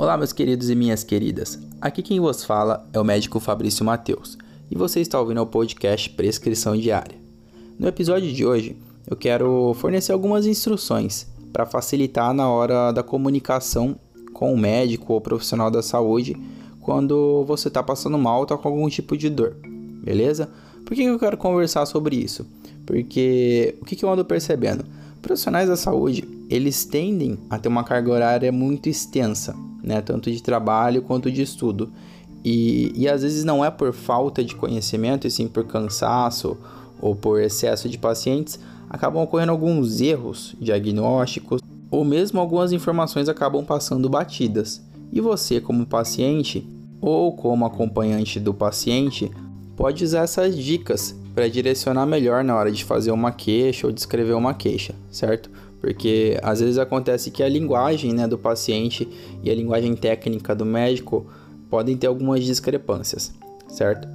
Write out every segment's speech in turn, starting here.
Olá, meus queridos e minhas queridas. Aqui quem vos fala é o médico Fabrício Mateus e você está ouvindo o podcast Prescrição Diária. No episódio de hoje, eu quero fornecer algumas instruções para facilitar na hora da comunicação com o médico ou profissional da saúde quando você está passando mal ou está com algum tipo de dor, beleza? Por que eu quero conversar sobre isso? Porque o que eu ando percebendo? Profissionais da saúde, eles tendem a ter uma carga horária muito extensa, né? Tanto de trabalho quanto de estudo. E, e às vezes não é por falta de conhecimento, e sim por cansaço ou por excesso de pacientes, acabam ocorrendo alguns erros diagnósticos ou mesmo algumas informações acabam passando batidas. E você, como paciente ou como acompanhante do paciente, pode usar essas dicas para direcionar melhor na hora de fazer uma queixa ou de escrever uma queixa, certo? Porque às vezes acontece que a linguagem né, do paciente e a linguagem técnica do médico podem ter algumas discrepâncias, certo?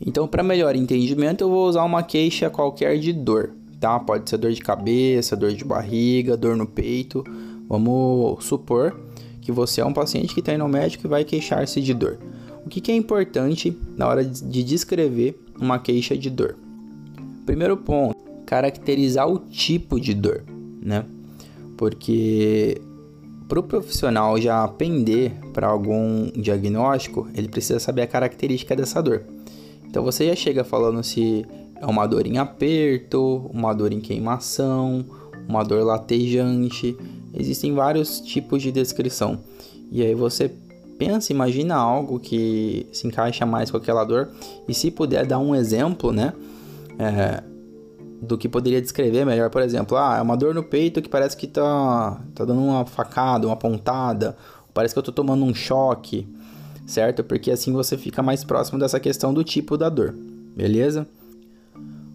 Então, para melhor entendimento, eu vou usar uma queixa qualquer de dor, tá? Pode ser dor de cabeça, dor de barriga, dor no peito. Vamos supor que você é um paciente que está indo ao médico e vai queixar-se de dor. O que, é importante na hora de descrever uma queixa de dor? Primeiro ponto, caracterizar o tipo de dor, né? Porque para o profissional já pender para algum diagnóstico, ele precisa saber a característica dessa dor. Então você já chega falando se é uma dor em aperto, uma dor em queimação, uma dor latejante. Existem vários tipos de descrição. E aí você pensa, imagina algo que se encaixa mais com aquela dor. E se puder dar um exemplo, né? É, do que poderia descrever melhor, por exemplo, ah, é uma dor no peito que parece que tá, tá dando uma facada, uma pontada, parece que eu tô tomando um choque, certo? Porque assim você fica mais próximo dessa questão do tipo da dor, beleza?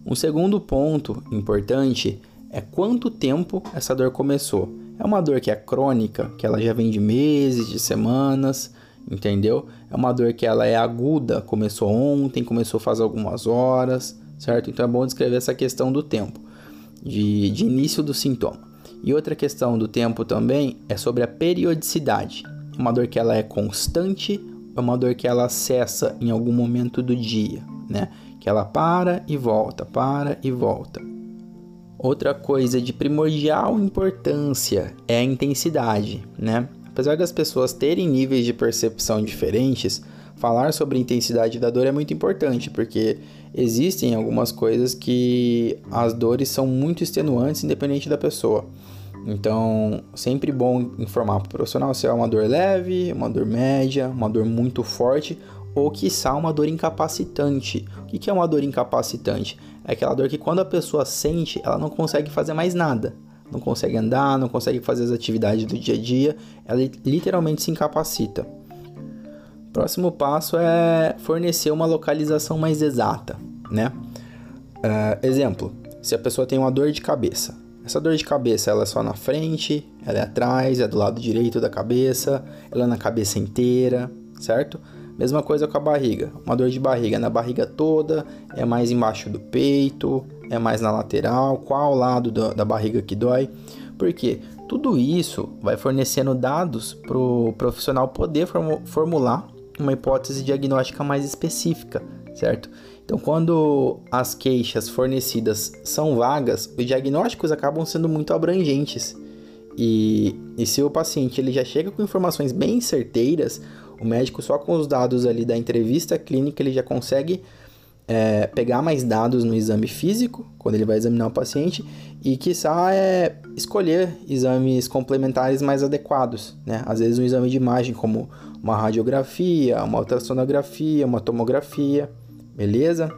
Um segundo ponto importante é quanto tempo essa dor começou. É uma dor que é crônica, que ela já vem de meses, de semanas, entendeu? É uma dor que ela é aguda, começou ontem, começou faz algumas horas, certo? Então é bom descrever essa questão do tempo, de, de início do sintoma. E outra questão do tempo também é sobre a periodicidade. É uma dor que ela é constante, é uma dor que ela cessa em algum momento do dia, né? que ela para e volta, para e volta. Outra coisa de primordial importância é a intensidade, né? Apesar das pessoas terem níveis de percepção diferentes, falar sobre a intensidade da dor é muito importante, porque existem algumas coisas que as dores são muito extenuantes independente da pessoa. Então, sempre bom informar para o profissional se é uma dor leve, uma dor média, uma dor muito forte ou quiçá uma dor incapacitante. O que é uma dor incapacitante? É aquela dor que quando a pessoa sente, ela não consegue fazer mais nada. Não consegue andar, não consegue fazer as atividades do dia a dia, ela literalmente se incapacita. Próximo passo é fornecer uma localização mais exata, né? Uh, exemplo, se a pessoa tem uma dor de cabeça. Essa dor de cabeça ela é só na frente, ela é atrás, é do lado direito da cabeça, ela é na cabeça inteira, certo? Mesma coisa com a barriga. Uma dor de barriga na barriga toda, é mais embaixo do peito, é mais na lateral, qual lado do, da barriga que dói. Porque tudo isso vai fornecendo dados para o profissional poder formular uma hipótese diagnóstica mais específica, certo? Então, quando as queixas fornecidas são vagas, os diagnósticos acabam sendo muito abrangentes. E, e se o paciente ele já chega com informações bem certeiras, o médico, só com os dados ali da entrevista clínica, ele já consegue é, pegar mais dados no exame físico, quando ele vai examinar o paciente, e quiçá é escolher exames complementares mais adequados. Né? Às vezes, um exame de imagem, como uma radiografia, uma ultrassonografia, uma tomografia, beleza?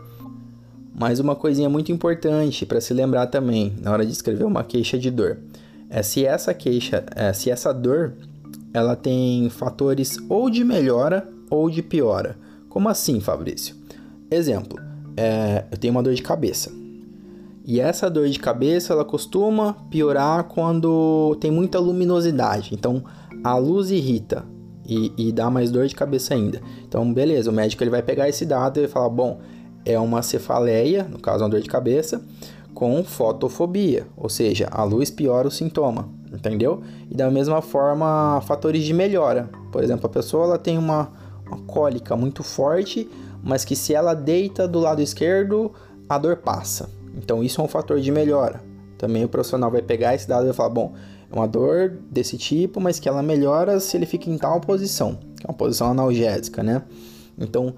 Mais uma coisinha muito importante para se lembrar também na hora de escrever uma queixa de dor é se essa queixa, é, se essa dor ela tem fatores ou de melhora ou de piora. Como assim, Fabrício? Exemplo, é, eu tenho uma dor de cabeça. E essa dor de cabeça ela costuma piorar quando tem muita luminosidade. Então a luz irrita e, e dá mais dor de cabeça ainda. Então, beleza, o médico ele vai pegar esse dado e vai falar: bom, é uma cefaleia, no caso, uma dor de cabeça, com fotofobia, ou seja, a luz piora o sintoma, entendeu? E da mesma forma, fatores de melhora. Por exemplo, a pessoa ela tem uma, uma cólica muito forte, mas que se ela deita do lado esquerdo, a dor passa. Então isso é um fator de melhora. Também o profissional vai pegar esse dado e vai falar, bom, é uma dor desse tipo, mas que ela melhora se ele fica em tal posição, que é uma posição analgésica, né? Então,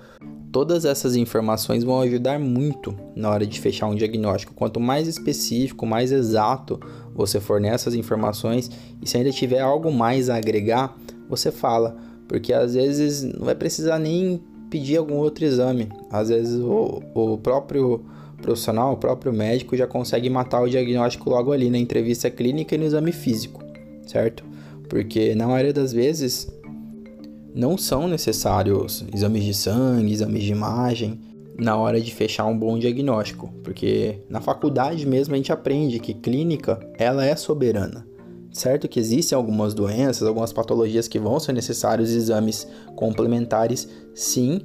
Todas essas informações vão ajudar muito na hora de fechar um diagnóstico. Quanto mais específico, mais exato você for nessas informações, e se ainda tiver algo mais a agregar, você fala, porque às vezes não vai precisar nem pedir algum outro exame. Às vezes o, o próprio profissional, o próprio médico já consegue matar o diagnóstico logo ali na entrevista clínica e no exame físico, certo? Porque na maioria das vezes não são necessários exames de sangue, exames de imagem na hora de fechar um bom diagnóstico, porque na faculdade mesmo a gente aprende que clínica ela é soberana. Certo que existem algumas doenças, algumas patologias que vão ser necessários exames complementares, sim,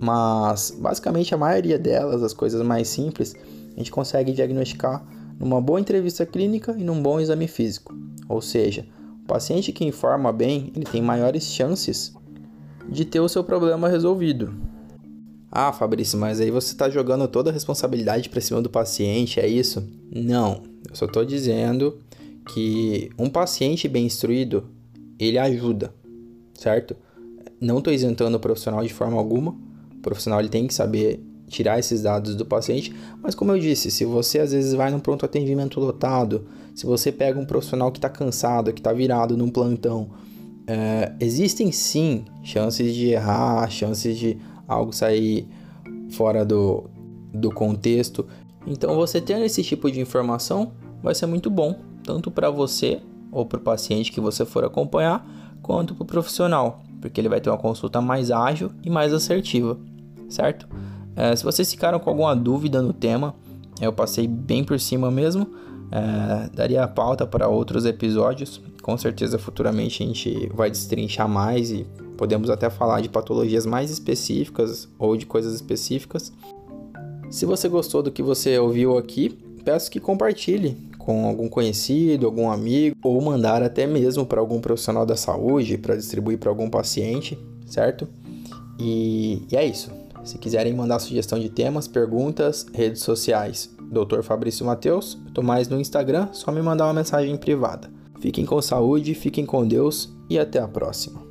mas basicamente a maioria delas, as coisas mais simples, a gente consegue diagnosticar numa boa entrevista clínica e num bom exame físico. Ou seja, o paciente que informa bem, ele tem maiores chances de ter o seu problema resolvido. Ah, Fabrício, mas aí você está jogando toda a responsabilidade para cima do paciente, é isso? Não, eu só estou dizendo que um paciente bem instruído, ele ajuda, certo? Não estou isentando o profissional de forma alguma. O profissional ele tem que saber tirar esses dados do paciente, mas como eu disse, se você às vezes vai num pronto atendimento lotado, se você pega um profissional que está cansado, que está virado num plantão, é, existem sim chances de errar, chances de algo sair fora do, do contexto. Então, você tendo esse tipo de informação vai ser muito bom, tanto para você ou para o paciente que você for acompanhar, quanto para o profissional, porque ele vai ter uma consulta mais ágil e mais assertiva, certo? É, se vocês ficaram com alguma dúvida no tema, eu passei bem por cima mesmo. É, daria pauta para outros episódios. Com certeza, futuramente a gente vai destrinchar mais e podemos até falar de patologias mais específicas ou de coisas específicas. Se você gostou do que você ouviu aqui, peço que compartilhe com algum conhecido, algum amigo, ou mandar até mesmo para algum profissional da saúde para distribuir para algum paciente, certo? E, e é isso. Se quiserem mandar sugestão de temas, perguntas, redes sociais, Dr. Fabrício Mateus, tô mais no Instagram, só me mandar uma mensagem privada. Fiquem com saúde, fiquem com Deus e até a próxima.